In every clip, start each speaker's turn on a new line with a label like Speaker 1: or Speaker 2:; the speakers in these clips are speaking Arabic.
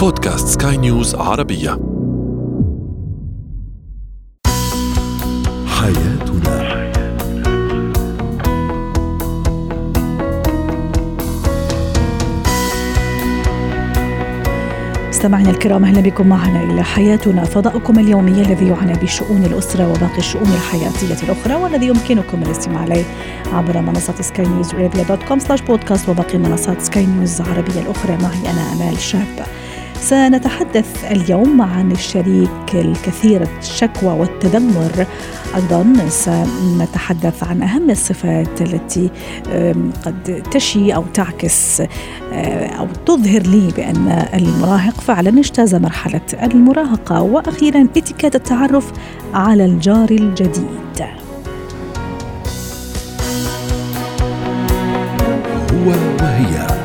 Speaker 1: بودكاست سكاي نيوز عربية. حياتنا.
Speaker 2: مستمعينا الكرام أهلا بكم معنا إلى حياتنا. فضاؤكم اليومي الذي يعنى بشؤون الأسرة وباقي الشؤون الحياتية الأخرى والذي يمكنكم الاستماع إليه عبر منصة سكاي نيوز dot com slash podcast وباقي منصات سكاي نيوز العربية الأخرى. معي أنا آمال شاب. سنتحدث اليوم عن الشريك الكثير الشكوى والتذمر أيضا سنتحدث عن أهم الصفات التي قد تشي أو تعكس أو تظهر لي بأن المراهق فعلا اجتاز مرحلة المراهقة. وأخيرا إتيكيت التعرف على الجار الجديد.
Speaker 1: هو وهي.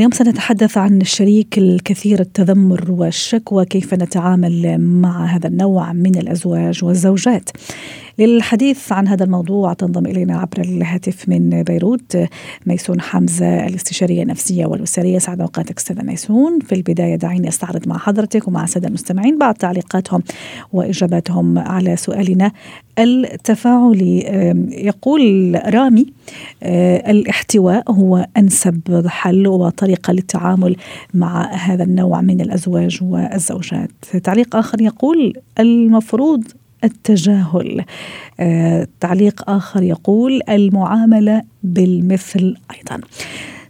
Speaker 2: اليوم سنتحدث عن الشريك الكثير التذمر والشكوى كيف نتعامل مع هذا النوع من الأزواج والزوجات. للحديث عن هذا الموضوع تنضم إلينا عبر الهاتف من بيروت ميسون حمزة الاستشارية النفسية والأسرية. سعد أوقاتك أستاذة ميسون. في البداية دعيني أستعرض مع حضرتك ومع السادة المستمعين بعض تعليقاتهم وإجاباتهم على سؤالنا التفاعلي. يقول رامي الاحتواء هو أنسب حل وطريقة للتعامل مع هذا النوع من الأزواج والزوجات. تعليق آخر يقول المفروض التجاهل. آه، تعليق آخر يقول المعاملة بالمثل أيضا.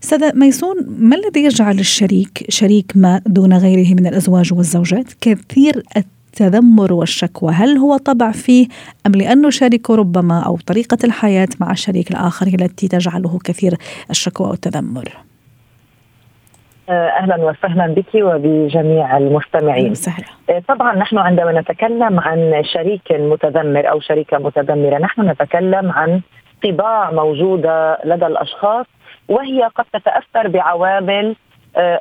Speaker 2: أستاذة ميسون ما الذي يجعل الشريك شريك ما دون غيره من الأزواج والزوجات؟ كثير التذمر والشكوى. هل هو طبع فيه أم لأنه شريكه ربما أو طريقة الحياة مع الشريك الآخر هي التي تجعله كثير الشكوى والتذمر؟
Speaker 3: أهلا وسهلا بك وبجميع المستمعين. سهلا. طبعا نحن عندما نتكلم عن شريك متذمر أو شريكة متذمرة، نحن نتكلم عن طباع موجودة لدى الأشخاص وهي قد تتأثر بعوامل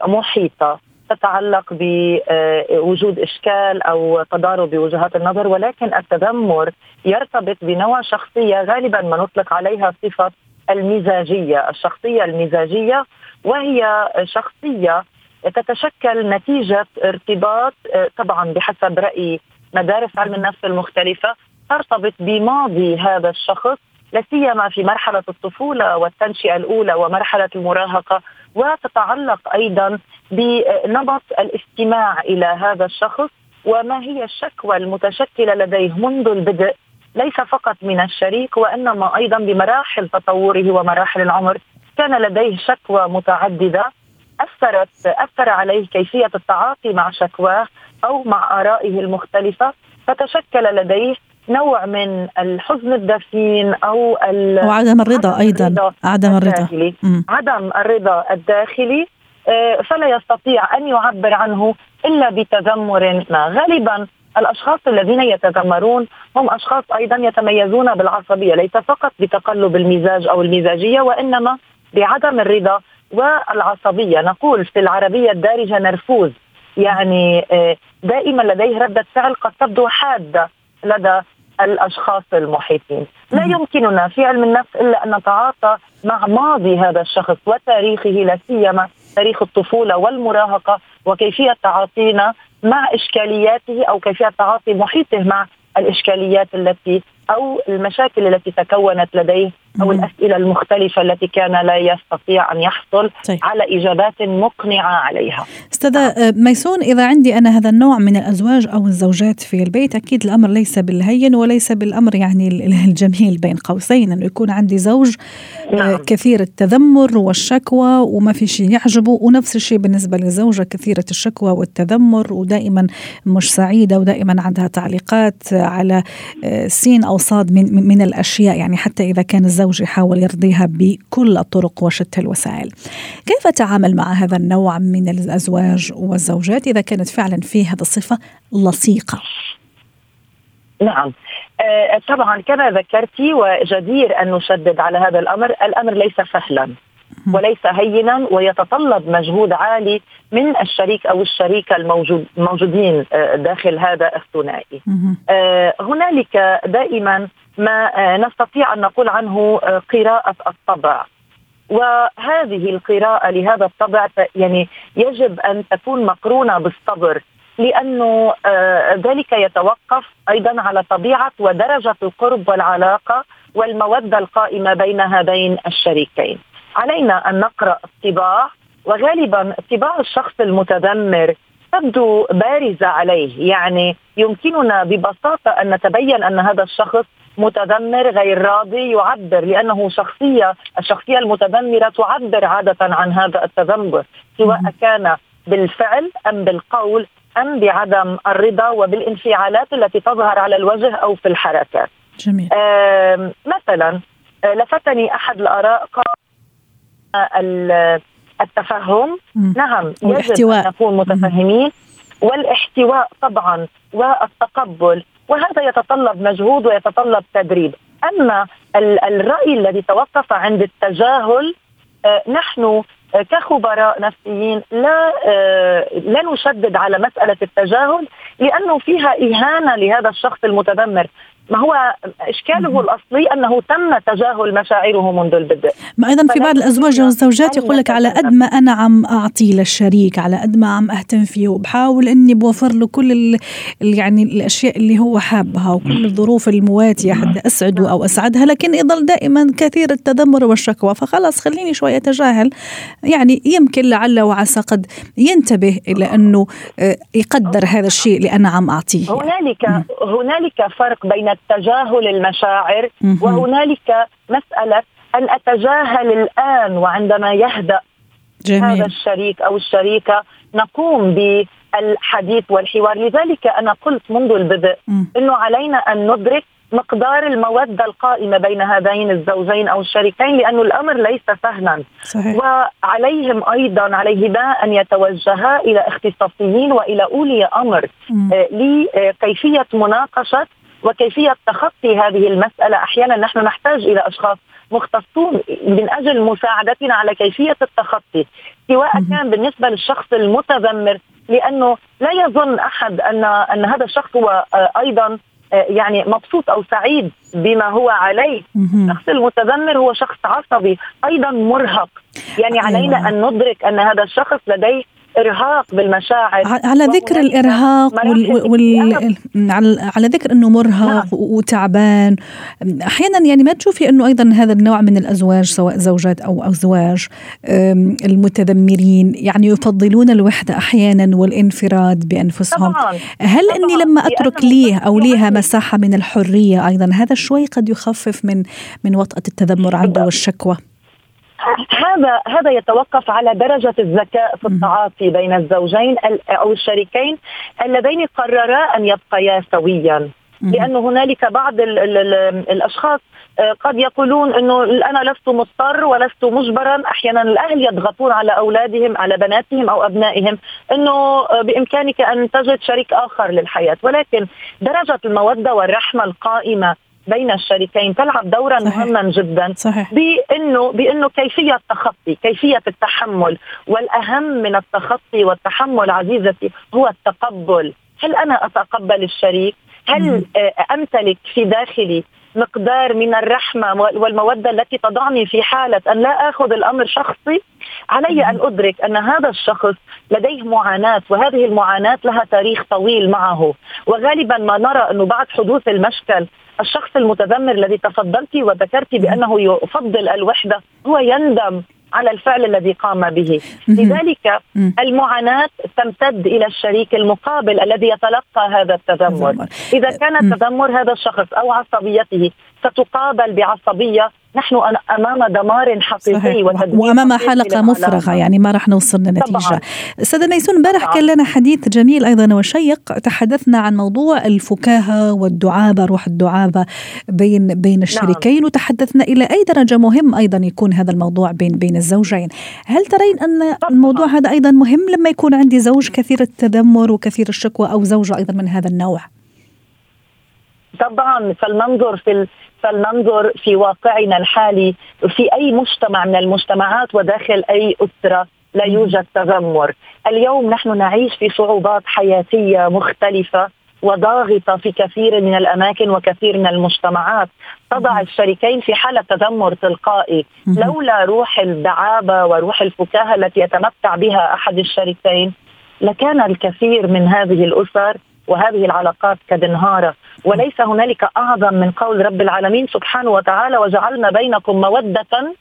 Speaker 3: محيطة تتعلق بوجود إشكال أو تضارب بوجهات النظر ولكن التذمر يرتبط بنوع شخصية غالبا ما نطلق عليها صفة المزاجية، الشخصية المزاجية وهي شخصية تتشكل نتيجة ارتباط طبعا بحسب رأي مدارس علم النفس المختلفة ترتبط بماضي هذا الشخص لا سيما في مرحلة الطفولة والتنشئة الأولى ومرحلة المراهقة وتتعلق أيضا بنمط الاستماع إلى هذا الشخص وما هي الشكوى المتشكلة لديه منذ البدء ليس فقط من الشريك وإنما أيضا بمراحل تطوره ومراحل العمر. كان لديه شكوى متعددة. اثرت أثر عليه كيفية التعاطي مع شكواه أو مع آرائه المختلفة. فتشكل لديه نوع من الحزن الدفين أو
Speaker 2: وعدم الرضا أيضا.
Speaker 3: عدم الرضا. عدم الرضا الداخلي فلا يستطيع أن يعبر عنه إلا بتذمر ما. غالبا الأشخاص الذين يتذمرون هم أشخاص أيضا يتميزون بالعصبية ليس فقط بتقلب المزاج أو المزاجية وإنما بعدم الرضا والعصبية. نقول في العربية الدارجة نرفوز. يعني دائما لديه ردة فعل قد تبدو حادة لدى الأشخاص المحيطين، لا يمكننا في علم النفس إلا أن نتعاطى مع ماضي هذا الشخص وتاريخه لا سيما تاريخ الطفولة والمراهقة وكيفية تعاطينا مع إشكالياته أو كيفية تعاطي محيطه مع الإشكاليات التي أو المشاكل التي تكونت لديه. أو الأسئلة المختلفة التي كان لا يستطيع أن يحصل طيب. على إجابات مقنعة عليها.
Speaker 2: أستاذة ميسون إذا عندي أنا هذا النوع من الأزواج أو الزوجات في البيت أكيد الأمر ليس بالهين وليس بالأمر يعني الجميل بين قوسين انه يكون عندي زوج نعم. كثير التذمر والشكوى وما في شيء يعجبه ونفس الشيء بالنسبة لزوجة كثيرة الشكوى والتذمر ودائما مش سعيدة ودائما عندها تعليقات على سين أو صاد من من الأشياء يعني حتى إذا كان الزوج يحاول يرضيها بكل الطرق وشتى الوسائل. كيف أتعامل مع هذا النوع من الأزواج والزوجات إذا كانت فعلا فيه هذه الصفة لصيقة؟
Speaker 3: نعم آه طبعا كما ذكرتي وجدير أن نشدد على هذا الأمر، الأمر ليس سهلا وليس هينا ويتطلب مجهود عالي من الشريك أو الشريكة الموجود الموجودين داخل هذا الثنائي. آه هنالك دائما ما نستطيع أن نقول عنه قراءة الطبع. وهذه القراءة لهذا الطبع يعني يجب أن تكون مقرونة بالصبر لأنه ذلك يتوقف أيضا على طبيعة ودرجة القرب والعلاقة والمودة القائمة بين هذين الشريكين. علينا أن نقرأ الطباع وغالبا طباع الشخص المتذمر تبدو بارزة عليه. يعني يمكننا ببساطة أن نتبين أن هذا الشخص متذمر غير راضي يعبر لأنه شخصية الشخصية المتذمرة تعبر عادة عن هذا التذمر سواء كان بالفعل أم بالقول أم بعدم الرضا وبالانفعالات التي تظهر على الوجه أو في الحركات.
Speaker 2: جميل.
Speaker 3: مثلا آه، لفتني أحد الآراء قال التفهم.
Speaker 2: مم.
Speaker 3: نعم
Speaker 2: والاحتواء.
Speaker 3: يجب أن نكون متفهمين. والاحتواء طبعا والتقبل وهذا يتطلب مجهود ويتطلب تدريب. أما الرأي الذي توقف عند التجاهل آه، نحن آه، كخبراء نفسيين لا آه، لا نشدد على مسألة التجاهل لأنه فيها إهانة لهذا الشخص المتذمر. ما هو إشكاله الأصلي أنه تم تجاهل مشاعره منذ البدء.
Speaker 2: ما أيضا في بعض الأزواج والزوجات يقول لك على قد ما أنا عم أعطي للشريك على قد ما عم أهتم فيه وبحاول إني بوفر له كل ال يعني الأشياء اللي هو حابها وكل الظروف المواتية حتى أسعده أو اسعدها لكن يضل دائما كثير التذمر والشكوى. فخلاص خليني شوي أتجاهل. يعني يمكن لعل وعسى قد ينتبه إلى أنه آه، يقدر هذا الشيء اللي أنا عم أعطيه.
Speaker 3: هنالك هنالك فرق بين تجاهل المشاعر وهنالك مسألة أن أتجاهل الآن وعندما يهدأ
Speaker 2: جميل.
Speaker 3: هذا الشريك أو الشريكة نقوم بالحديث والحوار. لذلك أنا قلت منذ البدء أنه علينا أن ندرك مقدار المودة القائمة بين هذين الزوجين أو الشريكين لأن الأمر ليس سهلا.
Speaker 2: صحيح.
Speaker 3: وعليهم أيضا عليهما أن يتوجها إلى اختصاصيين وإلى أولي أمر آه لكيفية مناقشة وكيفية تخطي هذه المسألة. أحيانا نحن نحتاج إلى أشخاص مختصون من أجل مساعدتنا على كيفية التخطي. سواء كان بالنسبة للشخص المتذمر لأنه لا يظن أحد ان أن هذا الشخص هو آه، أيضا آه، يعني مبسوط أو سعيد بما هو عليه. الشخص المتذمر هو شخص عصبي أيضا مرهق. يعني علينا أيوة. أن ندرك أن هذا الشخص لديه إرهاق بالمشاعر.
Speaker 2: على ذكر الإرهاق وال... وال... على ذكر إنه مرهق نعم. وتعبان. أحيانا يعني ما تشوفي إنه أيضا هذا النوع من الأزواج سواء زوجات أو أزواج المتذمرين يعني يفضلون الوحدة أحيانا والانفراد بأنفسهم.
Speaker 3: طبعا.
Speaker 2: هل طبعا. إني لما أترك ليه أو ليها مساحة من الحرية أيضا هذا شوي قد يخفف من من وطأة التذمر عنده والشكوى.
Speaker 3: هذا هذا يتوقف على درجة الذكاء في التعاطي بين الزوجين أو الشريكين اللذين قررا أن يبقيا سويا. لأن هنالك بعض ال ال ال الأشخاص آه، قد يقولون أنه أنا لست مضطر ولست مجبرا. أحيانا الأهل يضغطون على أولادهم على بناتهم أو أبنائهم أنه آه، بإمكانك أن تجد شريك آخر للحياة. ولكن درجة المودة والرحمة القائمة بين الشريكين تلعب دورا صحيح. مهما جدا
Speaker 2: صحيح.
Speaker 3: بانه بإنه كيفية التخطي، كيفية التحمل، والأهم من التخطي والتحمل عزيزتي هو التقبل، هل أنا أتقبل الشريك؟ هل آه، أمتلك في داخلي مقدار من الرحمة والمودة التي تضعني في حالة أن لا آخذ الأمر شخصي علي أن أدرك أن هذا الشخص لديه معاناة وهذه المعاناة لها تاريخ طويل معه. وغالبا ما نرى أنه بعد حدوث المشكل الشخص المتذمر الذي تفضلت وذكرت بأنه يفضل الوحدة هو يندم. على الفعل الذي قام به. لذلك المعاناة تمتد إلى الشريك المقابل الذي يتلقى هذا التذمر. إذا كان التذمر هذا الشخص أو عصبيته ستقابل بعصبية. نحن أمام دمار حقيقي
Speaker 2: وأمام حلقة مفرغة يعني ما راح نوصل لنتيجه أستاذة ميسون امبارح كان لنا حديث جميل أيضا وشيق. تحدثنا عن موضوع الفكاهة والدعابة روح الدعابة بين بين نعم. الشريكين نعم. وتحدثنا إلى أي درجة مهم أيضا يكون هذا الموضوع بين بين الزوجين. هل ترين أن الموضوع هذا أيضا مهم لما يكون عندي زوج كثير التذمر وكثير الشكوى أو زوجة أيضا من هذا النوع؟
Speaker 3: طبعا. فلننظر في فلننظر في واقعنا الحالي في أي مجتمع من المجتمعات وداخل أي أسرة لا يوجد تذمر. اليوم نحن نعيش في صعوبات حياتية مختلفة وضاغطة في كثير من الأماكن وكثير من المجتمعات. تضع الشريكين في حالة تذمر تلقائي. لولا روح الدعابة وروح الفكاهة التي يتمتع بها أحد الشريكين لكان الكثير من هذه الأسر وهذه العلاقات قد انهارت وليس هنالك أعظم من قول رب العالمين سبحانه وتعالى وجعلنا بينكم مودة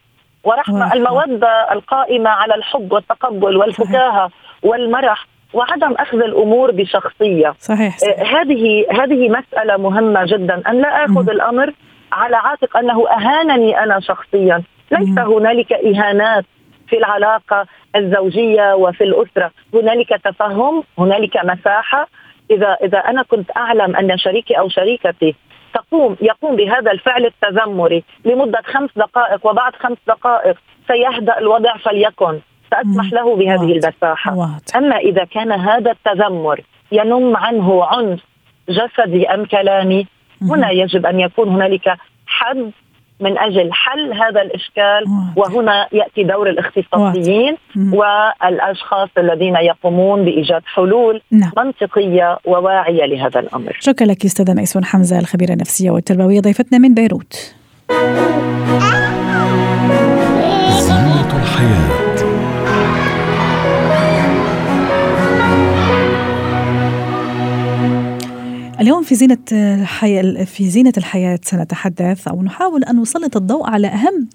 Speaker 3: ورحمة المودة القائمة على الحب والتقبل والفكاهة والمرح وعدم أخذ الأمور بشخصية.
Speaker 2: صحيح, صحيح.
Speaker 3: آه، هذه هذه مسألة مهمة جدا. أن لا آخذ م. الأمر على عاتق أنه أهانني أنا شخصيا. ليس. هنالك إهانات في العلاقة الزوجية وفي الأسرة. هنالك تفهم هنالك مساحة إذا إذا أنا كنت أعلم أن شريكي أو شريكتي تقوم يقوم بهذا الفعل التذمري لمدة خمس دقائق وبعد خمس دقائق سيهدأ الوضع فليكن. سأسمح له بهذه المساحه أما إذا كان هذا التذمر ينم عنه عنف جسدي أم كلامي هنا يجب أن يكون هنالك حد من أجل حل هذا الإشكال وهنا يأتي دور الاختصاصيين والأشخاص الذين يقومون بإيجاد حلول نعم. منطقية وواعية لهذا الأمر.
Speaker 2: شكرا لك أستاذة ميسون حمزة الخبيرة النفسية والتربويه ضيفتنا من بيروت. اليوم في زينة الحياة في زينة الحياة سنتحدث أو نحاول أن نسلط الضوء على أهم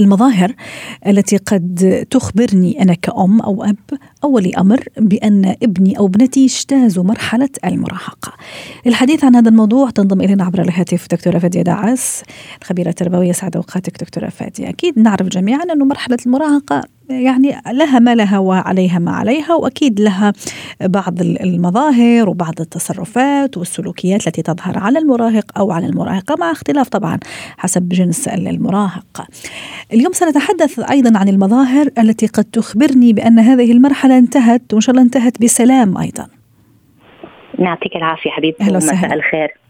Speaker 2: المظاهر التي قد تخبرني أنا كأم أو أب أول أمر بأن ابني أو ابنتي اجتازوا مرحلة المراهقة. الحديث عن هذا الموضوع تنضم إلينا عبر الهاتف دكتورة فادية دعس الخبيرة التربوية سعد أوقاتك دكتورة فادية. أكيد نعرف جميعا أنه مرحلة المراهقة يعني لها ما لها وعليها ما عليها وأكيد لها بعض المظاهر وبعض التصرفات والسلوكيات التي تظهر على المراهق أو على المراهقة مع اختلاف طبعا حسب جنس المراهق. اليوم سنتحدث أيضا عن المظاهر التي قد تخبرني بأن هذه المرحلة انتهت وإن شاء الله انتهت بسلام أيضا.
Speaker 4: يعطيك العافية حبيبتي ومساء الخير.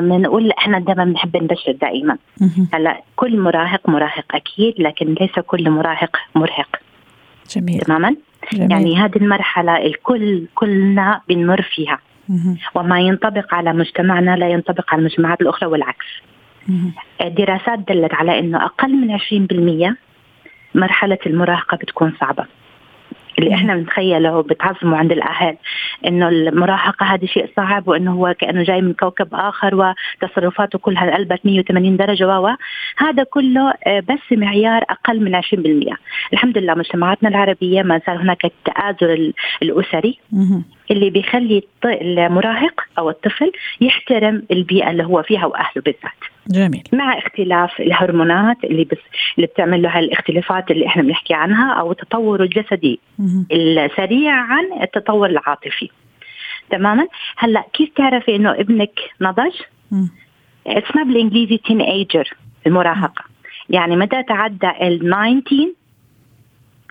Speaker 4: بنقول إحنا دائما بنحب نبشر دائما هلأ كل مراهق مراهق أكيد لكن ليس كل مراهق مرهق.
Speaker 2: جميل.
Speaker 4: تماما؟ جميل. يعني هذه المرحلة الكل كلنا بنمر فيها. وما ينطبق على مجتمعنا لا ينطبق على المجتمعات الأخرى والعكس. الدراسات دلت على إنه أقل من 20% مرحلة المراهقة بتكون صعبة. اللي إحنا بنتخيله بتعظمه عند الأهل إنه المراهقة هذا شيء صعب وإنه هو كأنه جاي من كوكب آخر وتصرفاته كلها قلبت 180 درجة و هذا كله آه، بس معيار أقل من 20% الحمد لله مجتمعاتنا العربية ما زال هناك التآزر الأسري. اللي بيخلي المراهق أو الطفل يحترم البيئة اللي هو فيها وأهله بالذات.
Speaker 2: جميل.
Speaker 4: مع اختلاف الهرمونات اللي بس اللي بتعمل له هالاختلافات اللي إحنا بنحكي عنها أو التطور الجسدي السريع عن التطور العاطفي. تماما؟ هلأ كيف تعرفي إنه ابنك نضج؟ اسمها بالإنجليزي تين ايجر المراهقه يعني متى تعدى ال 19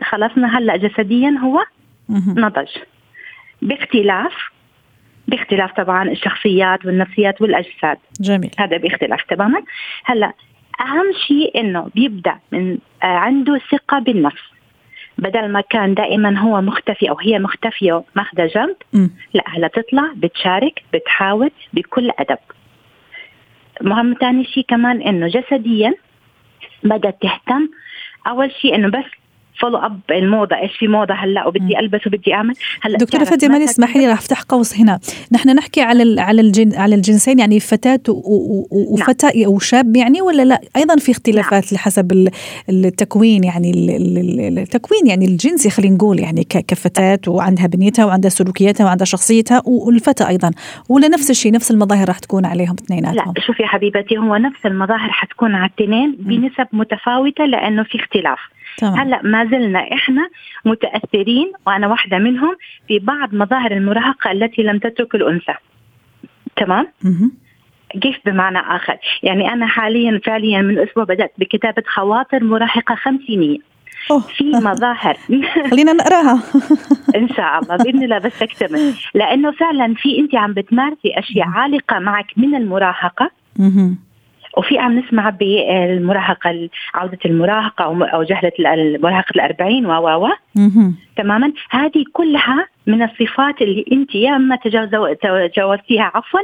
Speaker 4: خلصنا هلأ جسديا هو نضج. باختلاف باختلاف طبعا الشخصيات والنفسيات والأجساد.
Speaker 2: جميل.
Speaker 4: هذا باختلاف تماما. هلأ أهم شيء إنه بيبدأ من آه عنده ثقة بالنفس. بدل ما كان دائما هو مختفي أو هي مختفية ماخذة جنب م. لا هلأ تطلع بتشارك بتحاول بكل أدب. مهم ثاني شيء كمان إنه جسديا بدأت تهتم. أول شيء إنه بس follow up الموضه إيش في موضة هلأ؟ وبدي ألبس وبدي أعمل. هلأ
Speaker 2: دكتورة فاديه ما اسمحي لي راح أفتح قوس هنا. نحن نحكي على على الجن على الجنسين يعني فتاة وفتى نعم. وشاب يعني ولا لا؟ أيضا في اختلافات نعم. لحسب التكوين يعني التكوين يعني الجنسي خلينا نقول يعني كفتاة وعندها بنيتها وعندها سلوكياتها وعندها شخصيتها والفتى أيضا. ولا نفس الشيء نفس المظاهر راح تكون عليهم اثنيناتهم؟
Speaker 4: لا شوفي حبيبتي هو نفس المظاهر حتكون على الاثنين بنسب متفاوتة لأنه في اختلاف. هلا ما زلنا إحنا متأثرين وأنا واحدة منهم في بعض مظاهر المراهقة التي لم تترك الأنثى. تمام؟ كيف بمعنى آخر؟ يعني أنا حاليا فعليا من أسبوع بدأت بكتابة خواطر مراهقة خمسينية. أوه. في مظاهر.
Speaker 2: خلينا نقراها.
Speaker 4: إن شاء الله بإذن الله بس تكتمل لأنه فعلا في أنت عم بتمارسي أشياء عالقة معك من المراهقة. وفي عم نسمع بالمراهقة عودة المراهقة أو جهلة المراهقة الأربعين و و تماما. هذه كلها من الصفات اللي أنت يا أما تجاوزتيها عفوا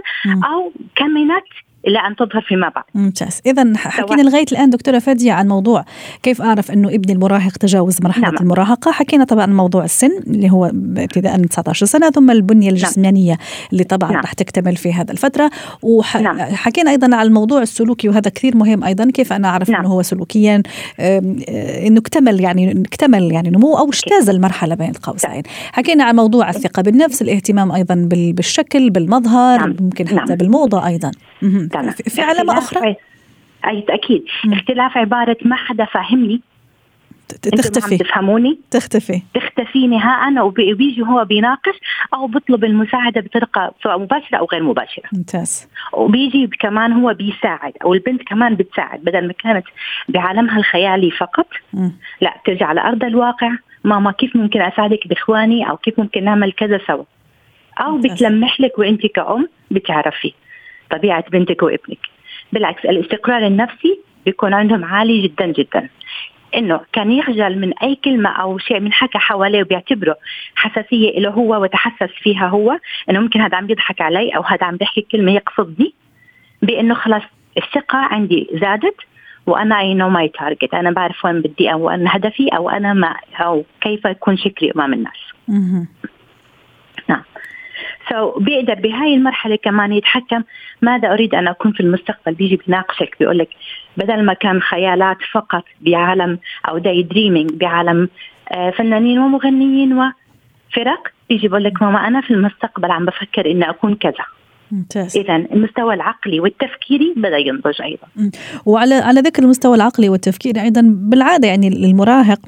Speaker 4: أو كمنت إلى أن تظهر فيما بعد.
Speaker 2: ممتاز، اذا حكينا لغاية الآن دكتورة فادية عن موضوع كيف أعرف إنه ابني المراهق تجاوز مرحلة نعم. المراهقة، حكينا طبعا موضوع السن اللي هو ابتداء من 19 سنة ثم البنية نعم. الجسمانية نعم. اللي طبعا نعم. راح تكتمل في هذا الفترة، وحكينا نعم. أيضا على الموضوع السلوكي وهذا كثير مهم أيضا كيف أنا أعرف نعم. إنه هو سلوكيا إنه اكتمل يعني اكتمل يعني نمو أو اجتاز المرحلة بين قوسين. حكينا عن موضوع الثقة بالنفس، الاهتمام أيضا بالشكل، بالمظهر، نعم. ممكن حتى نعم. بالموضة أيضا.
Speaker 4: تمام
Speaker 2: في علامة أخرى؟
Speaker 4: أي أكيد مم. اختلاف عبارة ما حدا فاهمني.
Speaker 2: تختفي.
Speaker 4: تفهموني.
Speaker 2: تختفي.
Speaker 4: تختفيني ها أنا وبيجي هو بيناقش أو بيطلب المساعدة بطريقة سواء مباشرة أو غير مباشرة.
Speaker 2: ممتاز.
Speaker 4: وبيجي كمان هو بيساعد أو البنت كمان بتساعد. بدل ما كانت بعالمها الخيالي فقط م. لا ترجع على أرض الواقع. ماما كيف ممكن أساعدك بإخواني؟ أو كيف ممكن نعمل كذا سوا؟ أو ممتاز. بتلمح لك وأنت كأم بتعرفي. طبيعة بنتك وابنك. بالعكس الاستقرار النفسي بيكون عندهم عالي جدا جدا. إنه كان يخجل من أي كلمة أو شيء من حكى حواليه وبيعتبره حساسية له هو وتحسس فيها هو إنه ممكن هذا عم يضحك علي أو هذا عم بيحكي كلمة يقصدني بإنه خلاص الثقة عندي زادت وأنا I know my target أنا بعرف وين بدي أو أنا هدفي أو أنا ما أو كيف يكون شكلي أمام الناس. نعم. so, بيقدر بهاي المرحلة كمان يتحكم ماذا أريد أن أكون في المستقبل. بيجي بيناقشك بيقول لك بدل ما كان خيالات فقط بعالم أو daydreaming بعالم آه، فنانين ومغنيين وفرق بيجي بيقول لك ماما أنا في المستقبل عم بفكر إني أكون كذا. اذا المستوى العقلي والتفكيري بدأ ينضج أيضا.
Speaker 2: وعلى على ذكر المستوى العقلي والتفكيري أيضا بالعادة يعني المراهق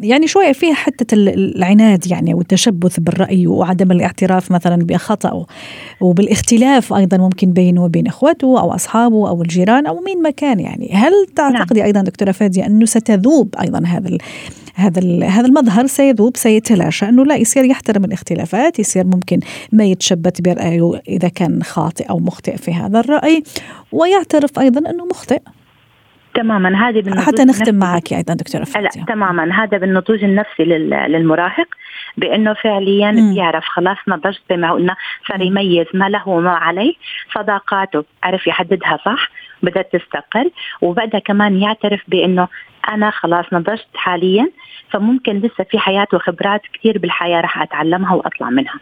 Speaker 2: يعني شوية فيها حتة العناد يعني والتشبث بالرأي وعدم الاعتراف مثلا بخطأه وبالاختلاف أيضا ممكن بينه وبين إخوته أو أصحابه أو الجيران أو مين ما كان يعني. هل تعتقدي نعم. أيضا دكتورة فادية أنه ستذوب أيضا هذا هذا هذا المظهر؟ سيذوب سيتلاشى أنه لا يصير يحترم الاختلافات يصير ممكن ما يتشبت برأيه إذا كان خاطئ أو مخطئ في هذا الرأي ويعترف أيضا أنه مخطئ.
Speaker 4: تماما هذه
Speaker 2: حتى نختم معك أيضا دكتورة
Speaker 4: فاتية لا تماما هذا بالنضوج النفسي للمراهق بأنه فعليا مم. بيعرف خلاص نضجت زي ما قلنا صار يميز ما له وما عليه صداقاته عرف يحددها صح بدأت تستقل وبدأ كمان يعترف بأنه أنا خلاص نضجت حاليا فممكن لسه في حياة وخبرات كثير بالحياة رح أتعلمها وأطلع منها.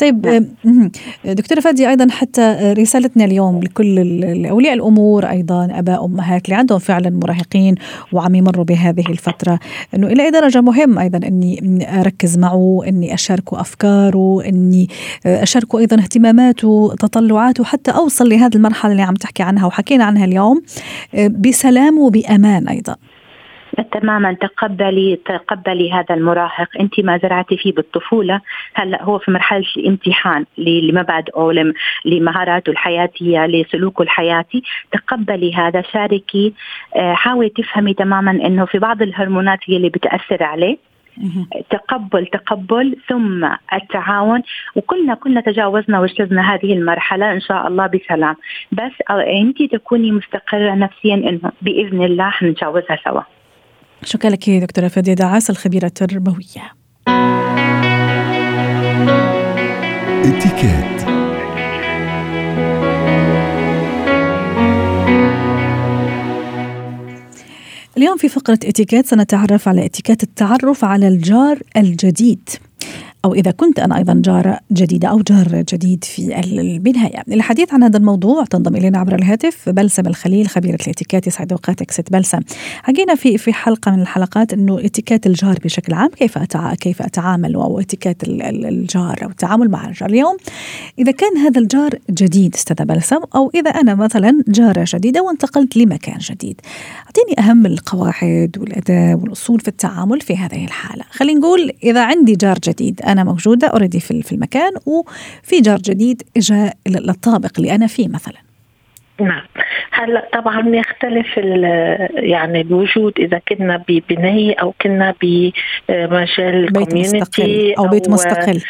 Speaker 2: طيب نعم. دكتورة فادي أيضا حتى رسالتنا اليوم لكل أولياء الأمور أيضا أباء أمهات اللي عندهم فعلا مراهقين وعم يمروا بهذه الفترة. أنه إلى أي درجة مهم أيضا أني أركز معه أني أشاركه أفكاره أني أشاركه أيضا اهتماماته تطلعاته حتى أوصل لهذه المرحلة اللي عم تحكي عنها وحكينا عنها اليوم بسلام وبأمان أيضا.
Speaker 4: تماما. تقبلي تقبلي هذا المراهق. انت ما زرعتي فيه بالطفولة. هلا هو في مرحلة الامتحان لمبادئه لمهاراته الحياتية لسلوكه الحياتي. تقبلي هذا. شاركي. آه، حاولي تفهمي تماما إنه في بعض الهرمونات هي اللي بتأثر عليه. تقبل تقبل ثم التعاون. وكلنا كلنا تجاوزنا واجتزنا هذه المرحلة إن شاء الله بسلام. بس انت تكوني مستقرة نفسيا إنه بإذن الله حنتجاوزها سوا.
Speaker 2: شكرا لك دكتورة فادية دعاس الخبيرة التربوية. إتيكيت اليوم في فقرة إتيكيت سنتعرف على إتيكيت التعرف على الجار الجديد. أو إذا كنت أنا أيضا جارة جديدة أو جار جديد في البناية. للحديث عن هذا الموضوع تنضم إلينا عبر الهاتف بلسم الخليل خبيرة الاتيكيت يسعد أوقاتك ست بلسم. حكينا في في حلقة من الحلقات أنه اتيكيت الجار بشكل عام كيف أتع... كيف أتعامل أو اتيكيت الجار أو التعامل مع الجار. اليوم إذا كان هذا الجار جديد أستاذة بلسم أو إذا أنا مثلا جارة جديدة وانتقلت لمكان جديد. أعطيني أهم القواعد والأداب والأصول في التعامل في هذه الحالة. خلينا نقول إذا عندي جار جديد أنا موجودة already في المكان وفي جار جديد اجى للطابق اللي أنا فيه مثلا.
Speaker 3: نعم.
Speaker 5: هلا طبعا يختلف يعني الوجود إذا كنا ببنايه أو كنا بمجال
Speaker 2: community أو بيت مستقل.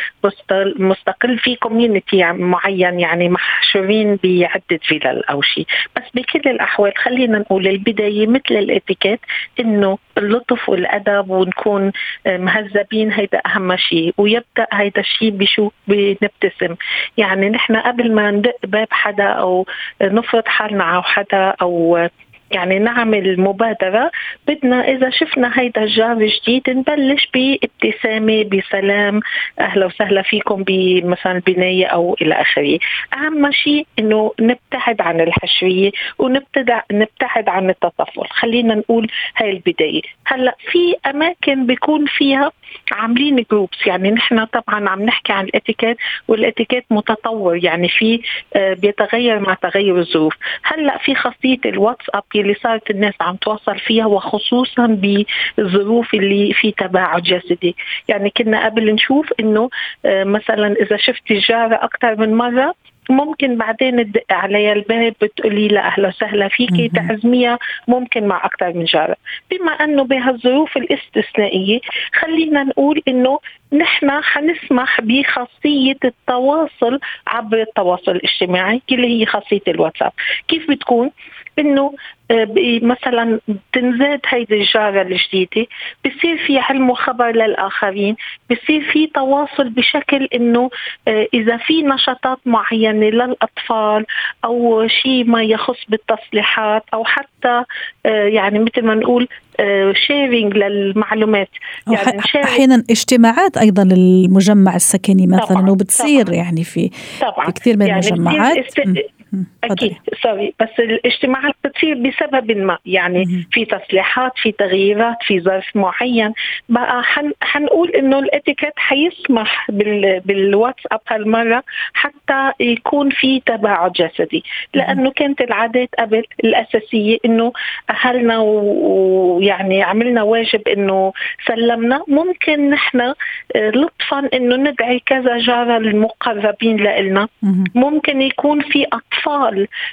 Speaker 5: مستقل. في community معين يعني محشورين بعدة فيلل أو شيء. بس بكل الأحوال خلينا نقول البداية مثل الاتيكيت إنه اللطف والأدب ونكون مهذبين هيدا أهم شيء. ويبدأ هيدا الشيء بشو؟ بنبتسم. يعني نحن قبل ما ندق باب حدا أو نفرض حالنا على حدا أو يعني نعمل مبادرة بدنا إذا شفنا هيدا الجار الجديد نبلش بابتسامة بسلام أهلا وسهلا فيكم بمثلا بناية أو إلى آخره. أهم شيء إنه نبتعد عن الحشوية ونبتعد نبتعد عن التطفل. خلينا نقول هاي البداية. هلأ في أماكن بيكون فيها عاملين جروبس يعني نحن طبعا عم نحكي عن الاتيكيت والاتيكيت متطور. يعني في آه، بيتغير مع تغير الظروف. هلأ في خاصية الواتساب اللي صارت الناس عم توصل فيها وخصوصا بالظروف اللي في تباعد جسدي. يعني كنا قبل نشوف إنه آه، مثلا إذا شفتي الجارة أكثر من مرة ممكن بعدين تدق عليها الباب بتقولي لها أهلا وسهلا فيكي تعزميها ممكن مع أكثر من جارة. بما إنه بهالظروف الاستثنائية خلينا نقول إنه نحن حنسمح بخاصية التواصل عبر التواصل الاجتماعي اللي هي خاصية الواتساب. كيف بتكون؟ انه آه، مثلا تنزاد هيدي الجارة الجديدة بصير في علم وخبر للآخرين بصير في تواصل بشكل أنه آه، إذا في نشاطات معينة للأطفال أو شيء ما يخص بالتصليحات أو حتى آه، يعني مثل ما نقول شيرينج للمعلومات.
Speaker 2: يعني أحيانا اجتماعات أيضا للمجمع السكني مثلا طبعًا وبتصير طبعًا. يعني في, طبعًا. في كثير من يعني المجمعات.
Speaker 5: أكيد. سوري. بس الاجتماعات بتصير بسبب ما. يعني في تصليحات في تغييرات في ظرف معين. بقى حن حنقول إنه الإتيكيت حيسمح بال بالواتساب هالمرة حتى يكون في تباعد جسدي. لأنه كانت العادات قبل الأساسية إنه أهلنا ويعني عملنا واجب إنه سلمنا. ممكن نحن آه، لطفا إنه ندعي كذا جارة المقربين لنا ممكن يكون في أطفال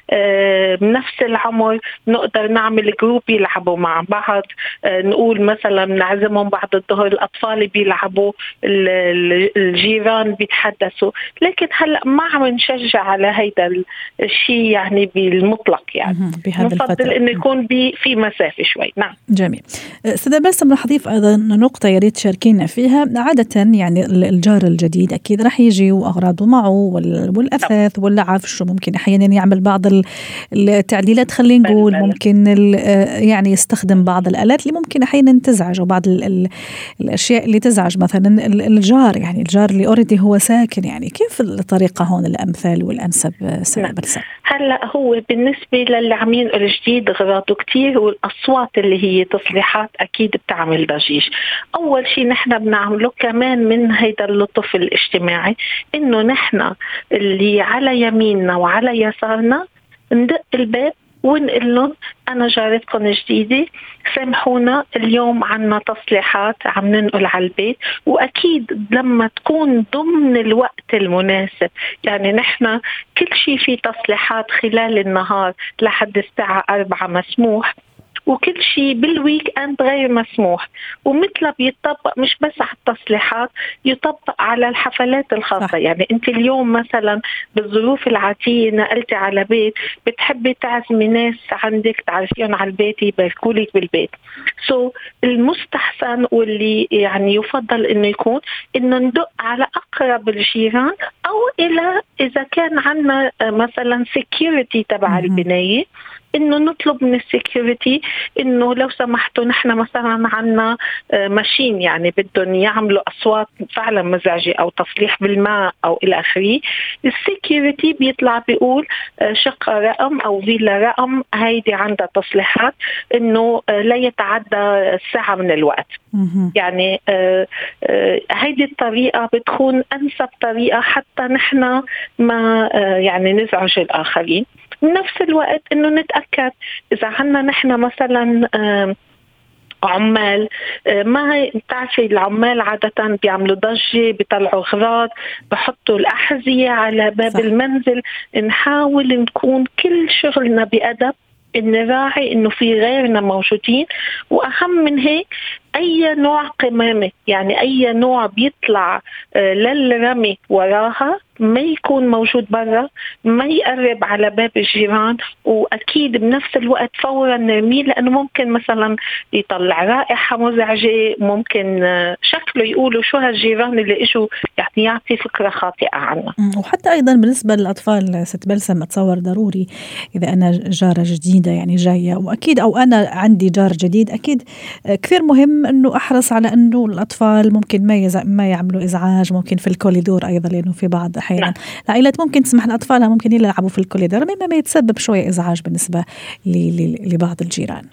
Speaker 5: آه، نفس العمر نقدر نعمل جروب يلعبوا مع بعض. آه، نقول مثلا نعزمهم بعد الظهر الأطفال بيلعبوا الجيران بيتحدثوا. لكن هلأ ما عم نشجع على هيدا الشيء يعني بالمطلق يعني. بهذا نفضل إنه يكون في مسافة شوي. نعم.
Speaker 2: جميل. أستاذة بلسم رح اضيف أيضا نقطة يا ريت تشاركينا فيها. عادة يعني الجار الجديد أكيد رح يجي وأغراضه معه والأثاث والعفش وممكن أحيانا يعمل بعض التعديلات خلينا نقول ممكن يعني يستخدم بعض الآلات اللي ممكن أحيانا تزعج وبعض الأشياء اللي تزعج. مثلا الجار يعني الجار اللي already هو ساكن يعني كيف الطريقة هون الامثل والأنسب
Speaker 5: نعم. هلأ هو بالنسبة للي عم ينقل جديد غراضه كثير والأصوات اللي هي تصليحات أكيد بتعمل ضجيج. أول شيء نحن بنعمله كمان من هيدا اللطف الاجتماعي إنه نحن اللي على يميننا وعلى يسارنا ندق الباب ونقول لهم أنا جارتكم جديدة سامحونا اليوم عنا تصليحات عم ننقل على البيت وأكيد لما تكون ضمن الوقت المناسب يعني نحن كل شيء في تصليحات خلال النهار لحد الساعة 4 مسموح. وكل شيء بال weekend غير مسموح. ومثله بيطبق مش بس على التصليحات يطبق على الحفلات الخاصة. صح. يعني أنت اليوم مثلا بالظروف العادية نقلتي على بيت بتحبي تعزمي ناس عندك تعرفيهم على البيت يباركوا لك بالبيت. so, المستحسن واللي يعني يفضل إنه يكون إنه ندق على أقرب الجيران أو إلى إذا كان عندنا مثلا security تبع البناية. إنه نطلب من ال security إنه لو سمحتوا نحن مثلا ماشين آه، يعني بدهم يعملوا أصوات فعلا مزعجة أو تصليح بالماء أو إلى آخره. ال security بيطلع بيقول آه، شقه رقم أو فيلا رقم هيدي عندها تصليحات إنه آه، لا يتعدى ساعة من الوقت. يعني هيدي الطريقة بتكون أنسب طريقة حتى نحن ما يعني نزعج الآخرين. بنفس الوقت إنه نتأكد. إذا عندنا نحن مثلا عمال ما بتعرفي العمال عادة بيعملوا ضجة بيطلعوا أغراض بحطوا الأحذية على باب صح. المنزل. نحاول نكون كل شغلنا بأدب نراعي إنه في غيرنا موجودين. وأهم من هيك أي نوع قمامة يعني أي نوع بيطلع آه، للرمي وراها ما يكون موجود برا ما يقرب على باب الجيران وأكيد بنفس الوقت فورا نرميه لأنه ممكن مثلا يطلع رائحة مزعجة ممكن آه، شكله يقولوا شو هالجيران اللي إجوا يعني يعطي فكرة خاطئة عنه
Speaker 2: وحتى أيضا بالنسبة للأطفال ست بلسم أتصور ضروري إذا أنا جارة جديدة يعني جاية وأكيد أو أنا عندي جار جديد أكيد آه، كثير مهم إنه أحرص على إنه الأطفال ممكن ما ما يعملوا إزعاج ممكن في الكوليدور أيضا لأنه في بعض أحيانا نعم. العائلات ممكن تسمح لأطفالها ممكن يلعبوا في الكوليدور مما يتسبب شوية إزعاج بالنسبة لبعض الجيران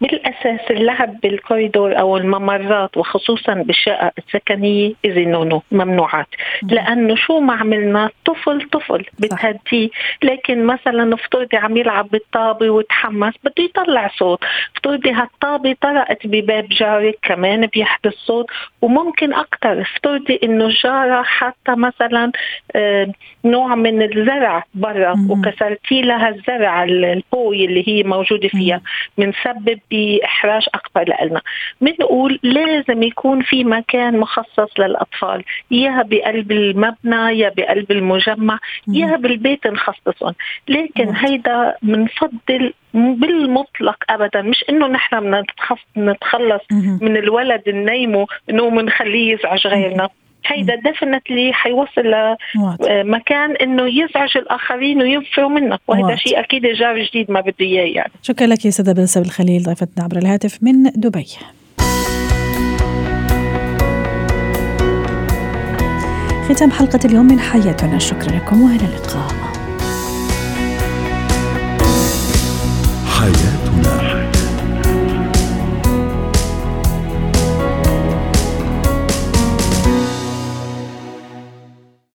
Speaker 5: بالأساس اللعب بالكوريدور أو الممرات وخصوصا بالشقق السكنية is no no ممنوعات. لأنه شو ما عملنا؟ طفل طفل بتهديه لكن مثلا افترضي عم يلعب بالطابة وتحمس بده يطلع صوت. افترضي هالطابة طرقت بباب جارك كمان بيحدث صوت وممكن أكثر افترضي إنه جارة حاطة مثلا آه، نوع من الزرع برا وكسرتي لها الزرع البوي اللي هي موجودة فيها. بنسبب باحراج اكبر لنا بنقول لازم يكون في مكان مخصص للأطفال. يا بقلب المبنى يا بقلب المجمع يا بالبيت نخصصهم. لكن هيدا بنفضل بالمطلق ابدا. مش إنه نحن بدنا نتخلص من الولد ننيمه انه بنخليه يزعج غيرنا. هيدا ديفنتلي حيوصل لمكان إنه يزعج الآخرين وينفروا منه وهذا شيء أكيد جار جديد ما بده إياه يعني.
Speaker 2: شكرا لك يا سيدة بلسة الخليل ضيفتنا عبر الهاتف من دبي. ختام حلقة اليوم من حياتنا. شكرا لكم وإلى اللقاء.